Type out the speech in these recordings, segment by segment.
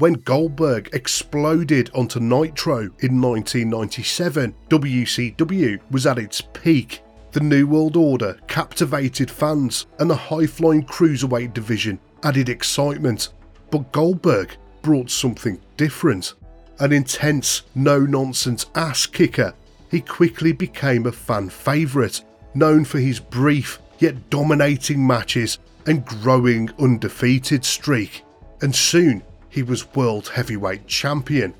when Goldberg exploded onto Nitro in 1997, WCW was at its peak. The New World Order captivated fans, and the high flying cruiserweight division added excitement. But Goldberg brought something different an intense, no nonsense ass kicker. He quickly became a fan favourite, known for his brief yet dominating matches and growing undefeated streak. And soon he was World Heavyweight Champion.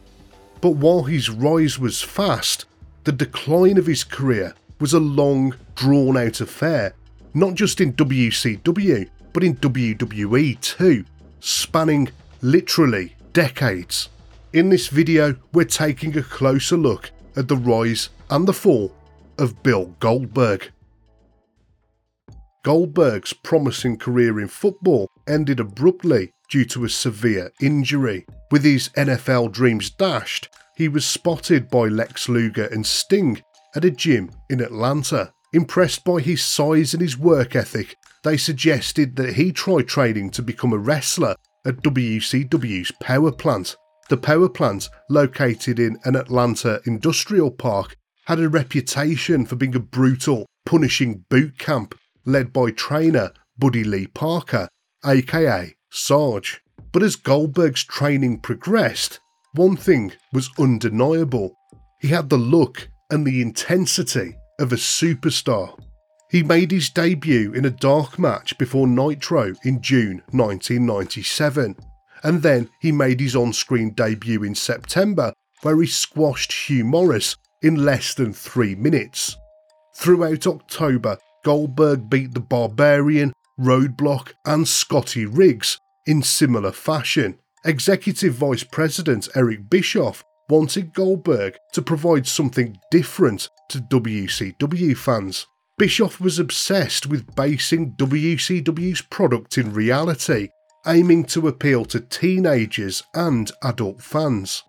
But while his rise was fast, the decline of his career was a long, drawn out affair, not just in WCW, but in WWE too, spanning literally decades. In this video, we're taking a closer look at the rise and the fall of Bill Goldberg. Goldberg's promising career in football ended abruptly due to a severe injury. With his NFL dreams dashed, he was spotted by Lex Luger and Sting at a gym in Atlanta. Impressed by his size and his work ethic, they suggested that he try training to become a wrestler at WCW's power plant. The power plant, located in an Atlanta industrial park, had a reputation for being a brutal, punishing boot camp led by trainer Buddy Lee Parker, aka Sarge. But as Goldberg's training progressed, one thing was undeniable. He had the look and the intensity of a superstar. He made his debut in a dark match before Nitro in June 1997, and then he made his on screen debut in September, where he squashed Hugh Morris in less than three minutes. Throughout October, Goldberg beat the Barbarian, Roadblock, and Scotty Riggs in similar fashion. Executive Vice President Eric Bischoff wanted Goldberg to provide something different to WCW fans. Bischoff was obsessed with basing WCW's product in reality, aiming to appeal to teenagers and adult fans.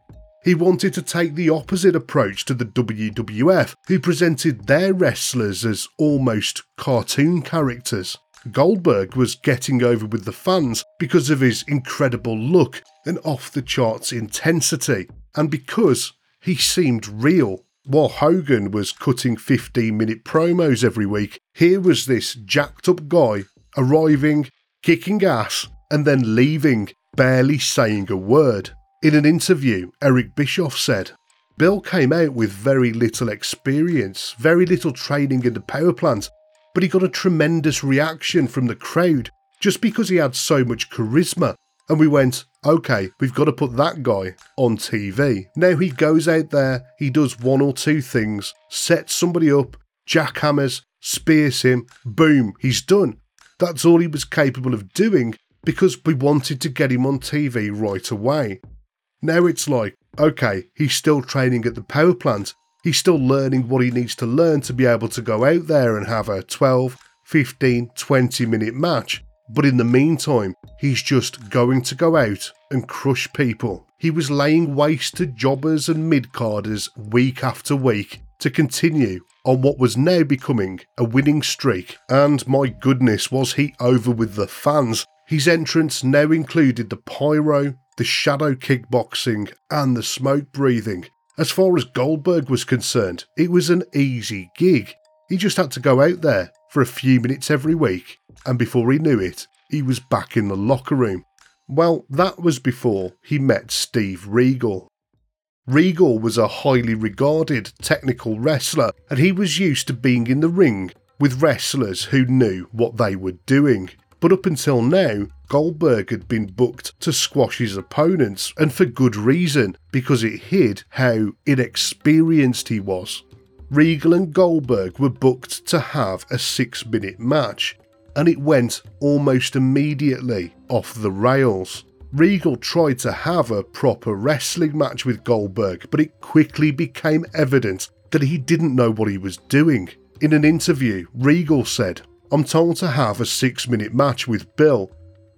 He wanted to take the opposite approach to the WWF, who presented their wrestlers as almost cartoon characters. Goldberg was getting over with the fans because of his incredible look and off the charts intensity, and because he seemed real. While Hogan was cutting 15 minute promos every week, here was this jacked up guy arriving, kicking ass, and then leaving, barely saying a word. In an interview, Eric Bischoff said, Bill came out with very little experience, very little training in the power plant, but he got a tremendous reaction from the crowd just because he had so much charisma. And we went, okay, we've got to put that guy on TV. Now he goes out there, he does one or two things, sets somebody up, jackhammers, spears him, boom, he's done. That's all he was capable of doing because we wanted to get him on TV right away. Now it's like, okay, he's still training at the power plant. He's still learning what he needs to learn to be able to go out there and have a 12, 15, 20 minute match. But in the meantime, he's just going to go out and crush people. He was laying waste to jobbers and mid carders week after week to continue on what was now becoming a winning streak. And my goodness, was he over with the fans! His entrance now included the pyro, the shadow kickboxing, and the smoke breathing. As far as Goldberg was concerned, it was an easy gig. He just had to go out there for a few minutes every week, and before he knew it, he was back in the locker room. Well, that was before he met Steve Regal. Regal was a highly regarded technical wrestler, and he was used to being in the ring with wrestlers who knew what they were doing. But up until now, Goldberg had been booked to squash his opponents, and for good reason, because it hid how inexperienced he was. Regal and Goldberg were booked to have a six minute match, and it went almost immediately off the rails. Regal tried to have a proper wrestling match with Goldberg, but it quickly became evident that he didn't know what he was doing. In an interview, Regal said, I'm told to have a six minute match with Bill,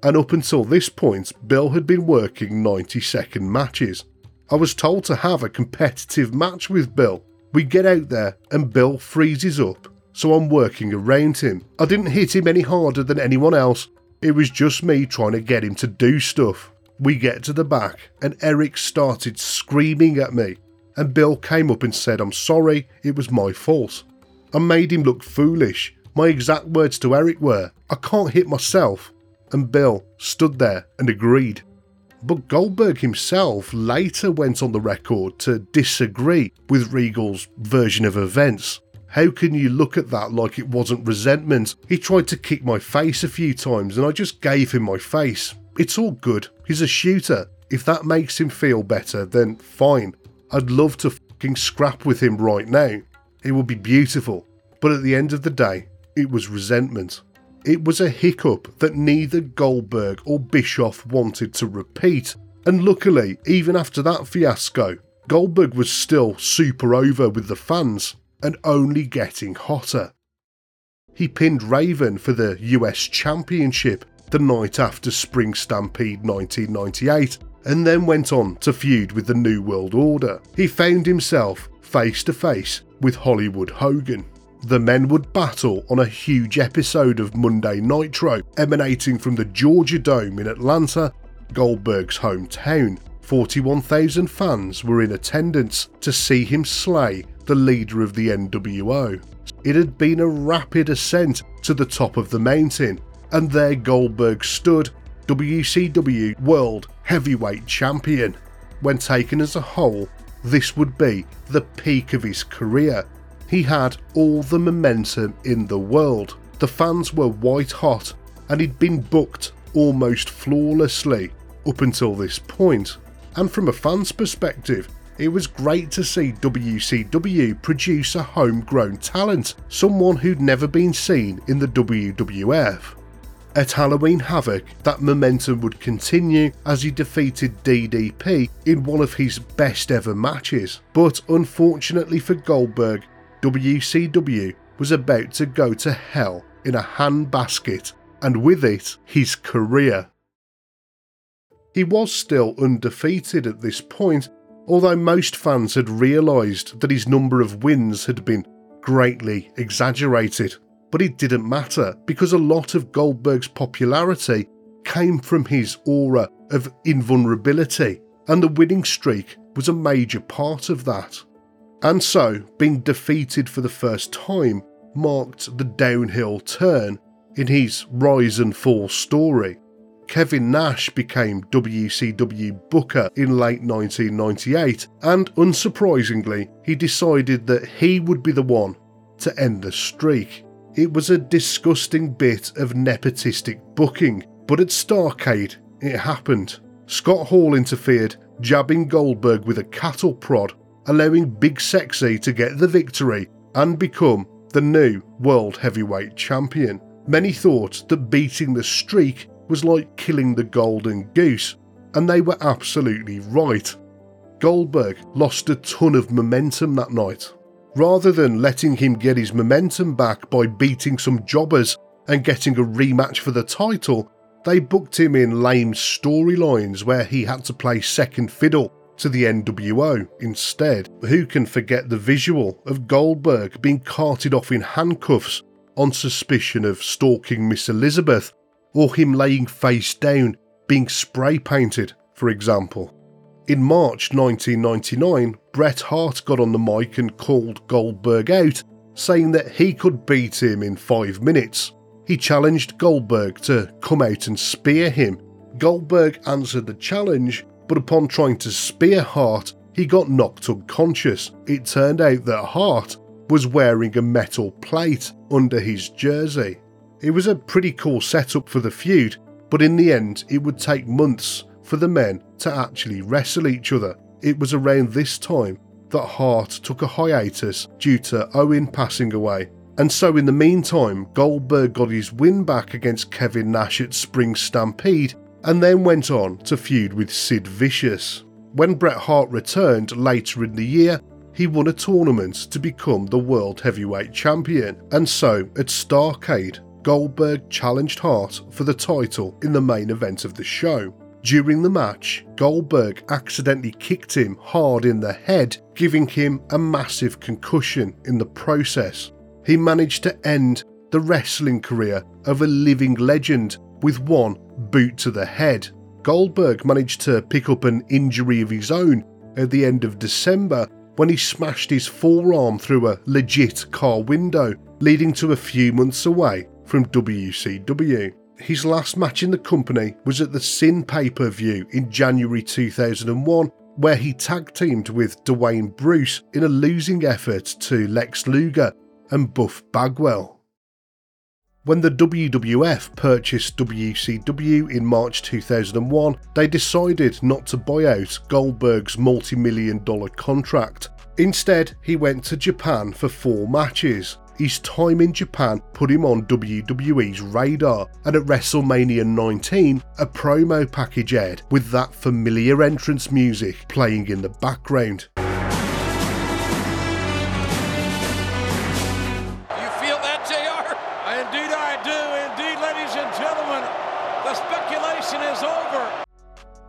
and up until this point, Bill had been working 90 second matches. I was told to have a competitive match with Bill. We get out there and Bill freezes up, so I'm working around him. I didn't hit him any harder than anyone else, it was just me trying to get him to do stuff. We get to the back, and Eric started screaming at me, and Bill came up and said, I'm sorry, it was my fault. I made him look foolish. My exact words to Eric were, I can't hit myself. And Bill stood there and agreed. But Goldberg himself later went on the record to disagree with Regal's version of events. How can you look at that like it wasn't resentment? He tried to kick my face a few times and I just gave him my face. It's all good. He's a shooter. If that makes him feel better, then fine. I'd love to fucking scrap with him right now. It would be beautiful. But at the end of the day, it was resentment. It was a hiccup that neither Goldberg or Bischoff wanted to repeat, and luckily, even after that fiasco, Goldberg was still super over with the fans and only getting hotter. He pinned Raven for the US Championship the night after Spring Stampede 1998 and then went on to feud with the New World Order. He found himself face to face with Hollywood Hogan. The men would battle on a huge episode of Monday Nitro emanating from the Georgia Dome in Atlanta, Goldberg's hometown. 41,000 fans were in attendance to see him slay the leader of the NWO. It had been a rapid ascent to the top of the mountain, and there Goldberg stood, WCW World Heavyweight Champion. When taken as a whole, this would be the peak of his career, he had all the momentum in the world. The fans were white hot and he'd been booked almost flawlessly up until this point. And from a fan's perspective, it was great to see WCW produce a homegrown talent, someone who'd never been seen in the WWF. At Halloween Havoc, that momentum would continue as he defeated DDP in one of his best ever matches, but unfortunately for Goldberg, WCW was about to go to hell in a handbasket, and with it, his career. He was still undefeated at this point, although most fans had realised that his number of wins had been greatly exaggerated. But it didn't matter because a lot of Goldberg's popularity came from his aura of invulnerability, and the winning streak was a major part of that. And so, being defeated for the first time marked the downhill turn in his rise and fall story. Kevin Nash became WCW Booker in late 1998, and unsurprisingly, he decided that he would be the one to end the streak. It was a disgusting bit of nepotistic booking, but at Starcade, it happened. Scott Hall interfered, jabbing Goldberg with a cattle prod allowing Big Sexy to get the victory and become the new World Heavyweight Champion. Many thought that beating the streak was like killing the golden goose, and they were absolutely right. Goldberg lost a ton of momentum that night. Rather than letting him get his momentum back by beating some jobbers and getting a rematch for the title, they booked him in lame storylines where he had to play second fiddle to the NWO instead. Who can forget the visual of Goldberg being carted off in handcuffs on suspicion of stalking Miss Elizabeth, or him laying face down being spray painted, for example. In March 1999, Bret Hart got on the mic and called Goldberg out, saying that he could beat him in five minutes. He challenged Goldberg to come out and spear him. Goldberg answered the challenge but upon trying to spear Hart, he got knocked unconscious. It turned out that Hart was wearing a metal plate under his jersey. It was a pretty cool setup for the feud, but in the end, it would take months for the men to actually wrestle each other. It was around this time that Hart took a hiatus due to Owen passing away. And so, in the meantime, Goldberg got his win back against Kevin Nash at Spring Stampede and then went on to feud with Sid Vicious. When Bret Hart returned later in the year, he won a tournament to become the World Heavyweight Champion, and so at Starcade, Goldberg challenged Hart for the title in the main event of the show. During the match, Goldberg accidentally kicked him hard in the head, giving him a massive concussion in the process. He managed to end the wrestling career of a living legend with one boot to the head. Goldberg managed to pick up an injury of his own at the end of December when he smashed his forearm through a legit car window, leading to a few months away from WCW. His last match in the company was at the Sin pay per view in January 2001, where he tag teamed with Dwayne Bruce in a losing effort to Lex Luger and Buff Bagwell. When the WWF purchased WCW in March 2001, they decided not to buy out Goldberg's multi million dollar contract. Instead, he went to Japan for four matches. His time in Japan put him on WWE's radar, and at WrestleMania 19, a promo package aired with that familiar entrance music playing in the background. The speculation is over.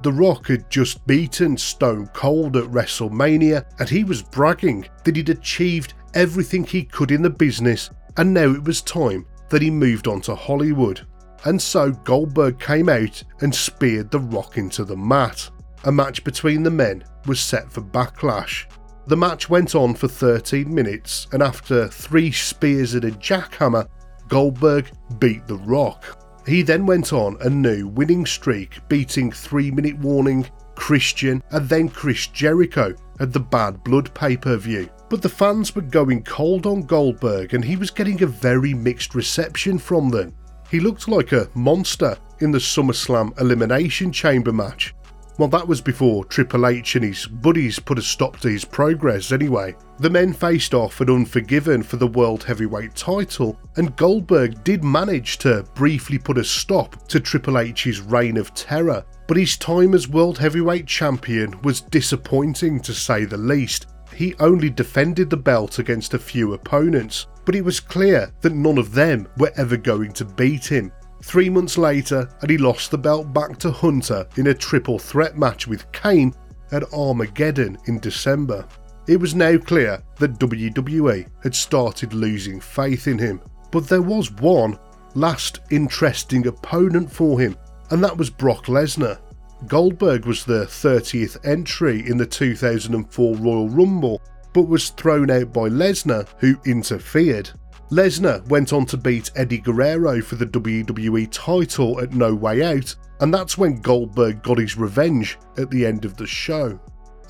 The Rock had just beaten Stone Cold at WrestleMania, and he was bragging that he'd achieved everything he could in the business, and now it was time that he moved on to Hollywood. And so Goldberg came out and speared The Rock into the mat. A match between the men was set for Backlash. The match went on for 13 minutes, and after three spears and a jackhammer, Goldberg beat The Rock. He then went on a new winning streak, beating 3 Minute Warning, Christian, and then Chris Jericho at the Bad Blood pay per view. But the fans were going cold on Goldberg and he was getting a very mixed reception from them. He looked like a monster in the SummerSlam Elimination Chamber match, well, that was before Triple H and his buddies put a stop to his progress anyway. The men faced off at Unforgiven for the World Heavyweight title, and Goldberg did manage to briefly put a stop to Triple H's reign of terror, but his time as World Heavyweight Champion was disappointing to say the least. He only defended the belt against a few opponents, but it was clear that none of them were ever going to beat him. Three months later, and he lost the belt back to Hunter in a triple threat match with Kane at Armageddon in December. It was now clear that WWE had started losing faith in him, but there was one last interesting opponent for him, and that was Brock Lesnar. Goldberg was the 30th entry in the 2004 Royal Rumble, but was thrown out by Lesnar, who interfered. Lesnar went on to beat Eddie Guerrero for the WWE title at No Way Out, and that's when Goldberg got his revenge at the end of the show.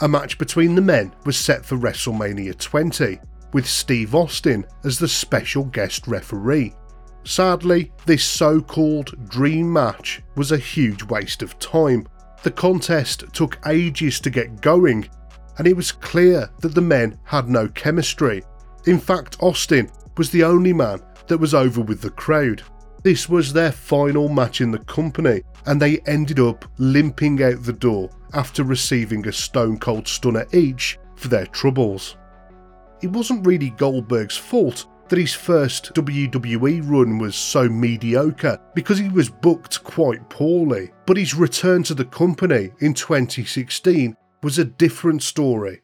A match between the men was set for WrestleMania 20, with Steve Austin as the special guest referee. Sadly, this so called dream match was a huge waste of time. The contest took ages to get going, and it was clear that the men had no chemistry. In fact, Austin was the only man that was over with the crowd. This was their final match in the company, and they ended up limping out the door after receiving a stone cold stunner each for their troubles. It wasn't really Goldberg's fault that his first WWE run was so mediocre because he was booked quite poorly, but his return to the company in 2016 was a different story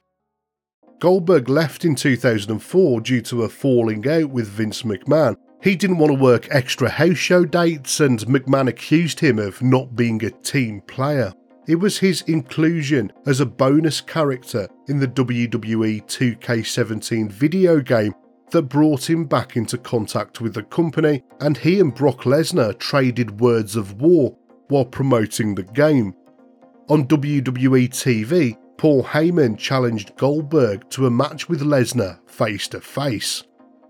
Goldberg left in 2004 due to a falling out with Vince McMahon. He didn't want to work extra house show dates, and McMahon accused him of not being a team player. It was his inclusion as a bonus character in the WWE 2K17 video game that brought him back into contact with the company, and he and Brock Lesnar traded words of war while promoting the game. On WWE TV, Paul Heyman challenged Goldberg to a match with Lesnar face to face.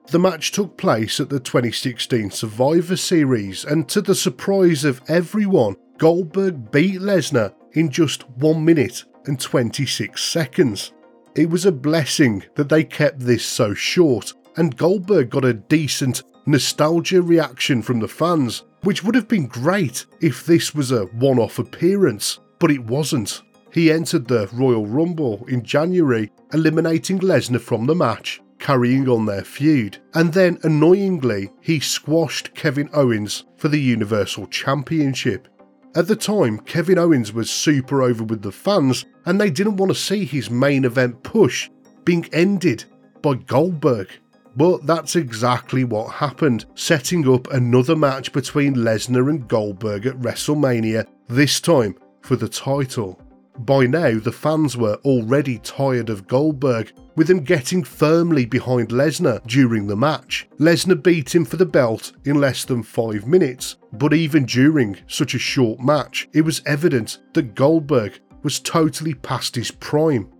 The match took place at the 2016 Survivor Series, and to the surprise of everyone, Goldberg beat Lesnar in just 1 minute and 26 seconds. It was a blessing that they kept this so short, and Goldberg got a decent nostalgia reaction from the fans, which would have been great if this was a one off appearance, but it wasn't. He entered the Royal Rumble in January, eliminating Lesnar from the match, carrying on their feud. And then, annoyingly, he squashed Kevin Owens for the Universal Championship. At the time, Kevin Owens was super over with the fans, and they didn't want to see his main event push being ended by Goldberg. But that's exactly what happened, setting up another match between Lesnar and Goldberg at WrestleMania, this time for the title. By now, the fans were already tired of Goldberg, with him getting firmly behind Lesnar during the match. Lesnar beat him for the belt in less than five minutes, but even during such a short match, it was evident that Goldberg was totally past his prime.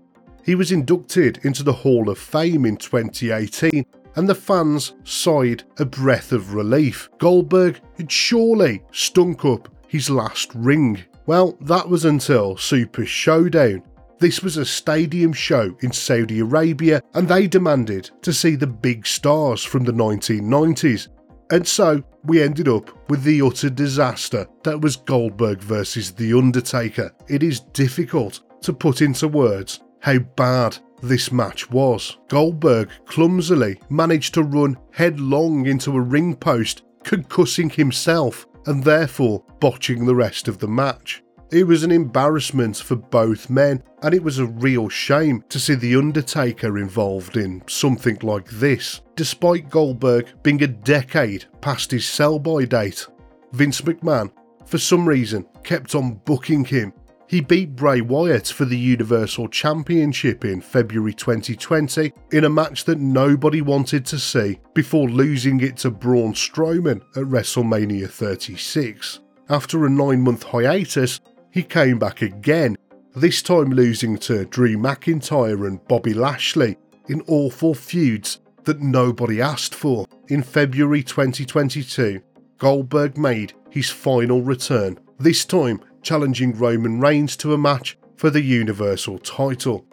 He was inducted into the Hall of Fame in 2018 and the fans sighed a breath of relief. Goldberg had surely stunk up his last ring. Well, that was until Super Showdown. This was a stadium show in Saudi Arabia, and they demanded to see the big stars from the 1990s. And so we ended up with the utter disaster that was Goldberg versus The Undertaker. It is difficult to put into words how bad this match was. Goldberg clumsily managed to run headlong into a ring post, concussing himself and therefore botching the rest of the match. It was an embarrassment for both men, and it was a real shame to see The Undertaker involved in something like this, despite Goldberg being a decade past his sell by date. Vince McMahon, for some reason, kept on booking him. He beat Bray Wyatt for the Universal Championship in February 2020 in a match that nobody wanted to see before losing it to Braun Strowman at WrestleMania 36. After a nine month hiatus, he came back again, this time losing to Drew McIntyre and Bobby Lashley in awful feuds that nobody asked for. In February 2022, Goldberg made his final return, this time challenging Roman Reigns to a match for the Universal title.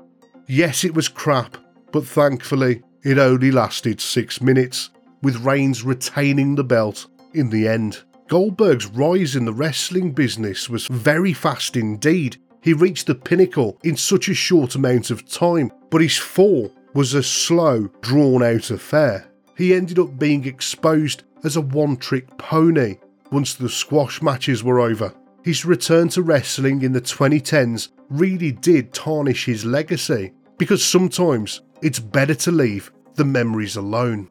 Yes, it was crap, but thankfully it only lasted six minutes, with Reigns retaining the belt in the end. Goldberg's rise in the wrestling business was very fast indeed. He reached the pinnacle in such a short amount of time, but his fall was a slow, drawn out affair. He ended up being exposed as a one trick pony once the squash matches were over. His return to wrestling in the 2010s really did tarnish his legacy because sometimes it's better to leave the memories alone.